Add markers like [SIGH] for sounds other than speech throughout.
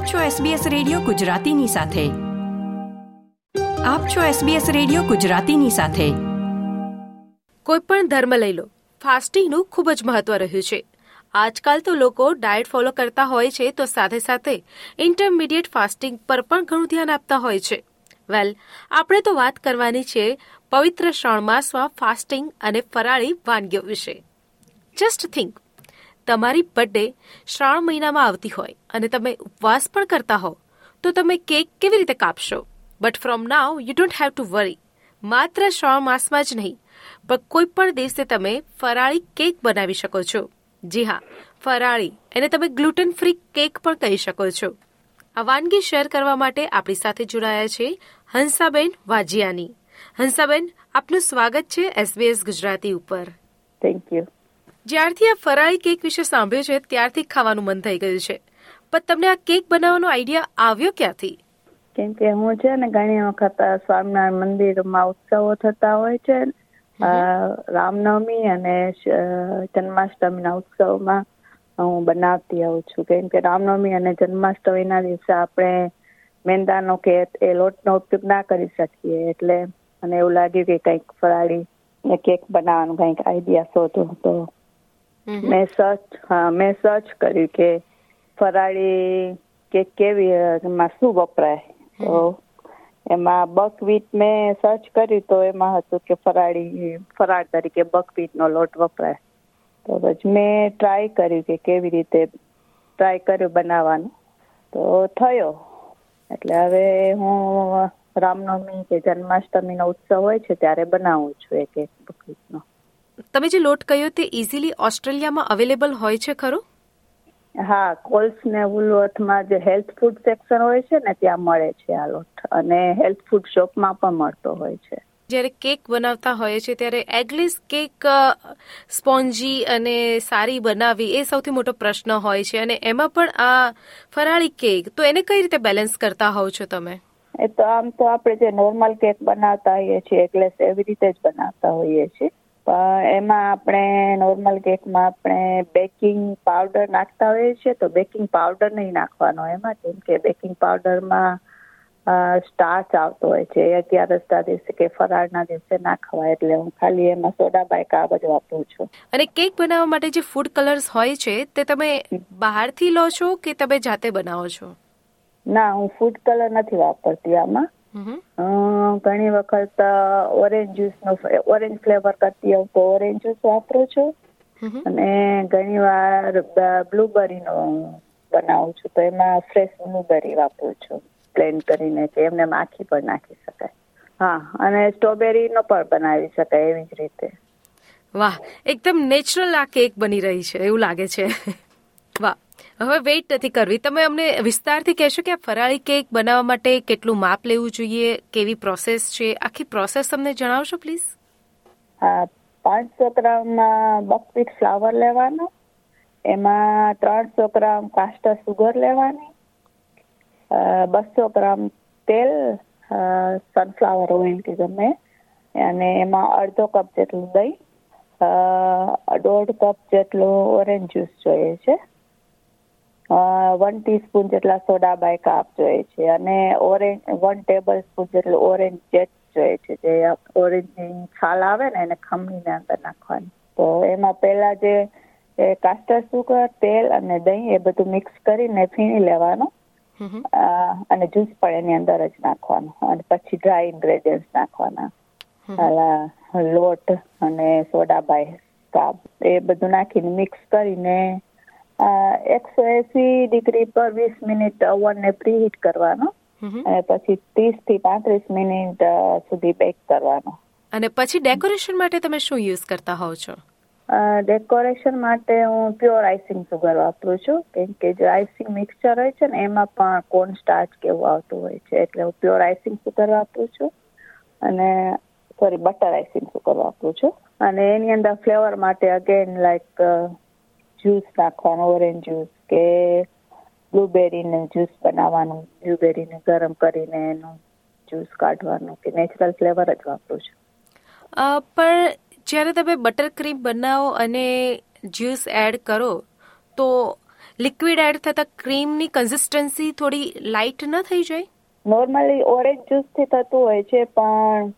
આપ છો SBS radio ગુજરાતીની સાથે. આપ છો SBS રેડિયો ગુજરાતીની સાથે. કોઈ પણ ધર્મ લઈ લો. ફાસ્ટિંગનું ખૂબ જ મહત્વ રહ્યું છે. આજકાલ તો લોકો ડાયટ ફોલો કરતા હોય છે તો સાથે સાથે ઇન્ટરમીડિયેટ ફાસ્ટિંગ પર પણ ઘણું ધ્યાન આપતા હોય છે. વેલ, આપણે તો વાત કરવાની છે પવિત્ર શ્રાવણ માસમાં ફાસ્ટિંગ અને ફરાળી વાનગીઓ વિશે. જસ્ટ થિંક તમારી બર્થડે શ્રાવણ મહિનામાં આવતી હોય અને તમે ઉપવાસ પણ કરતા હો, તો તમે કેક કેવી રીતે કાપશો? But from now you don't have to worry માત્ર શ્રાવણ માસમાં જ નહીં, પણ કોઈ પણ દિવસે તમે ફરાળી કેક બનાવી શકો છો. જી હા, ફરાળી, એને તમે ગ્લુટન ફ્રી કેક પણ કહી શકો છો. આ વાનગી શેર કરવા માટે આપણી સાથે જોડાયા છે હંસાબેન વાજિયાની. હંસાબેન, આપનું સ્વાગત છે એસબીએસ ગુજરાતી ઉપર. થેન્ક યુ જ્યારથી આ ફરાળી કેક વિશે સાંભળ્યું છે ત્યારથી ખાવાનું મન થઈ ગયું છે. પણ તમને આ કેક બનાવવાનો આઈડિયા આવ્યો ક્યાંથી? કેમ કે હું છે ને ઘણી વખત સ્વામિનારાયણ મંદિરમાં ઉત્સવો થતા હોય છે રામનવમી અને જન્માષ્ટમીના ઉત્સવમાં હું બનાવતી આવું છું. કેમ કે રામનવમી અને જન્માષ્ટમીના દિવસે આપણે મેંદાનો કે એ લોટનો ઉપયોગ ના કરી શકીએ. એટલે મને એવું લાગ્યું કે કંઈક ફરાળી કેક બનાવવાનું કંઈક આઈડિયા શોધો તો મેં સર્ચ હા મેં સર્ચ કર્યું કે ફરાળી કે કેવી એમાં શું વપરાય. તો એમાં બકવીટ મેં સર્ચ કર્યું તો એમાં હતું કે ફરાળી ફરાળ તરીકે બકવીટ નો લોટ વપરાય. તો પછી મેં ટ્રાય કર્યું કે કેવી રીતે ટ્રાય કર્યું બનાવવાનું. તો થયો. એટલે હવે હું રામનવમી કે જન્માષ્ટમીનો ઉત્સવ હોય છે ત્યારે બનાવું છું એક એક બકવીટનો. તમે જે લોટ કહ્યો તે ઇઝીલી ઓસ્ટ્રેલિયામાં અવેલેબલ હોય છે ખરો? હા કોલ્સ ને વુલવર્થમાં જે હેલ્થ ફૂડ સેક્શન હોય છે ને ત્યાં મળે છે આ લોટ. અને હેલ્થ ફૂડ શોપમાં પણ મળતો હોય છે. જ્યારે કેક બનાવતા હોય છે ત્યારે એગલેસ કેક સ્પોન્જી અને સારી બનાવવી એ સૌથી મોટો પ્રશ્ન હોય છે. અને એમાં પણ આ ફરાળી કેક તો એને કઈ રીતે બેલેન્સ કરતા હોવ છો તમે? એ તો આમ તો આપણે જે નોર્મલ કેક બનાવતા હોઈએ છીએ એગલેસ એવી રીતે જ બનાવતા હોઈએ છીએ. એમાં આપણે નોર્મલ કેકમાં આપણે બેકિંગ પાવડર નાખતા હોઈએ છીએ તો બેકિંગ પાવડર નહીં નાખવાનો એમાં કેમ કે બેકિંગ પાવડરમાં સ્ટાર્ચ આવતો હોય છે. અગિયારસના દિવસે કે ફરાળના દિવસે નાખવા એટલે હું ખાલી એમાં સોડા બાઈક આ બધું વાપરું છું. અને કેક બનાવવા માટે જે ફૂડ કલર્સ હોય છે તે તમે બહારથી લો છો કે તમે જાતે બનાવો છો? ના હું ફૂડ કલર નથી વાપરતી આમાં. ઘણી વખત ઓરેન્જ જ્યુસ નો ઓરેન્જ ફ્લેવર કરતી હોઉં તો ઓરેન્જ જ્યુસ વાપરું છું. અને ઘણી વાર બ્લુબેરી નો બનાવું છું. તો એમાં ફ્રેશ બ્લુબેરી વાપરું છું. પ્લેન કરીને કે એમને માખી પણ નાખી શકાય. હા અને સ્ટ્રોબેરી નો પણ બનાવી શકાય એવી જ રીતે. વાહ એકદમ નેચરલ આ કેક બની રહી છે એવું લાગે છે. [LAUGHS] વાહ. હવે વેઇટ નથી કરવી. તમે અમને વિસ્તારથી કહેશો કે આ ફરાળી કેક બનાવવા માટે કેટલું માપ લેવું જોઈએ, કેવી પ્રોસેસ છે? આખી પ્રોસેસ તમને જણાવશો પ્લીઝ પાંચસો ગ્રામ બકવીટ ફ્લાવર લેવાનો, એમાં ત્રણસો ગ્રામ કાસ્ટર સુગર લેવાની બસો ગ્રામ તેલ સનફ્લાવર ઓઇલ કે ગમે, અને એમાં અડધો કપ જેટલું દહીં દોઢ કપ જેટલું ઓરેન્જ જ્યુસ જોઈએ છે. વન ટીસ્પૂન જેટલા સોડા બાય કાપ જોઈએ છે અને ઓરેન્જ વન ટેબલ સ્પૂન જેટલું ઓરેન્જ જેટ જોઈએ છે. જે ઓરેન્જની છાલ આવે ને એને ખમણીને અંદર નાખવાની. તો એમાં પહેલા જે કાસ્ટર સુગર તેલ અને દહીં એ બધું મિક્સ કરીને ફીણી લેવાનું. અને જ્યુસ પણ એની અંદર જ નાખવાનું. અને પછી ડ્રાય ઇન્ગ્રેડિયન્ટ્સ નાખવાના. લોટ અને સોડા બાય કાપ. એ બધું નાખીને મિક્સ કરીને એકસો એસી ડિગ્રી પર વીસ મિનિટ ઓવનને પ્રીહીટ કરવાનો અને પછી ત્રીસથી પાંત્રીસ મિનિટ સુધી બેક કરવાનો. અને પછી ડેકોરેશન માટે તમે શું યુઝ કરતા હોવ છો? ડેકોરેશન માટે હું પ્યોર આઈસિંગ સુગર વાપરું છું. કેમ કે જે આઈસિંગ મિક્સચર હોય છે ને એમાં પણ કોર્ન સ્ટાર્ચ કેવું આવતું હોય છે. એટલે હું પ્યોર આઈસિંગ સુગર વાપરું છું અને સોરી બટર આઈસિંગ સુગર વાપરું છું. અને એની અંદર ફ્લેવર માટે અગેન લાઈક જ્યુસ નાખવાનું ઓરેન્જ જ્યુસ કે બ્લુબેરીનું જ્યુસ બનાવવાનું બ્લુબેરીને ગરમ કરીને એનું જ્યુસ કાઢવાનું કે નેચરલ ફ્લેવર જ વાપરું છું. પણ જ્યારે તમે બટર ક્રીમ બનાવો અને જ્યુસ એડ કરો તો લિક્વિડ એડ થતા ક્રીમની કન્સિસ્ટન્સી થોડી લાઇટ ન થઈ જાય? નોર્મલી ઓરેન્જ જ્યુસથી થતું હોય છે પણ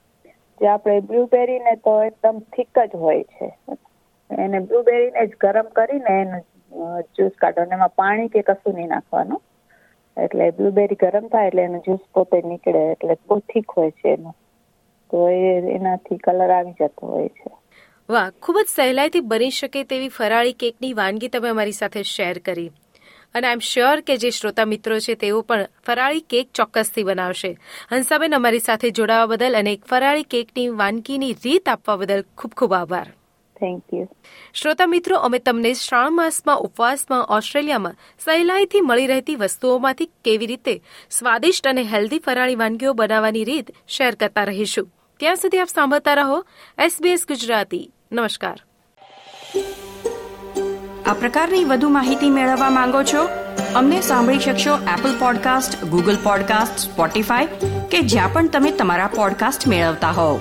જે આપણે બ્લુબેરી ને તો એકદમ થીક જ હોય છે. એને બ્લુબેરીને જ ગરમ કરીને એનું જ્યુસ કાઢો એમાં પાણી કે કશું નહીં નાખવાનું. એટલે બ્લુબેરી ગરમ થાય એટલે એનું જ્યુસ પોતે નીકળે એટલે બહુ ઠીક હોય છે એનું. તો એ એનાથી કલર આવી જતો હોય છે. વાહ, ખૂબ જ સહેલાઈથી બની શકે તેવી ફરાળી કેકની વાનગી તમે અમારી સાથે શેર કરી. અને આઈ એમ શ્યોર કે જે શ્રોતા મિત્રો છે તેઓ પણ ફરાળી કેક ચોક્કસથી બનાવશે. હંસાબેન અમારી સાથે જોડાવા બદલ અને એક ફરાળી કેકની વાનગીની રીત આપવા બદલ ખૂબ ખૂબ આભાર. થેન્ક યુ શ્રોતા મિત્રો અમે તમને શ્રાવણ માસમાં ઉપવાસમાં ઓસ્ટ્રેલિયામાં સહેલાઈથી મળી રહેતી વસ્તુઓમાંથી કેવી રીતે સ્વાદિષ્ટ અને હેલ્ધી ફરાળી વાનગીઓ બનાવવાની રીત શેર કરતા રહીશું? ત્યાં સુધી આપ સાંભળતા રહો એસબીએસ ગુજરાતી. નમસ્કાર. આ પ્રકારની વધુ માહિતી મેળવવા માંગો છો? અમને સાંભળી શકશો Apple podcast Google podcast Spotify કે જ્યાં પણ તમે તમારા પોડકાસ્ટ મેળવતા હોવ.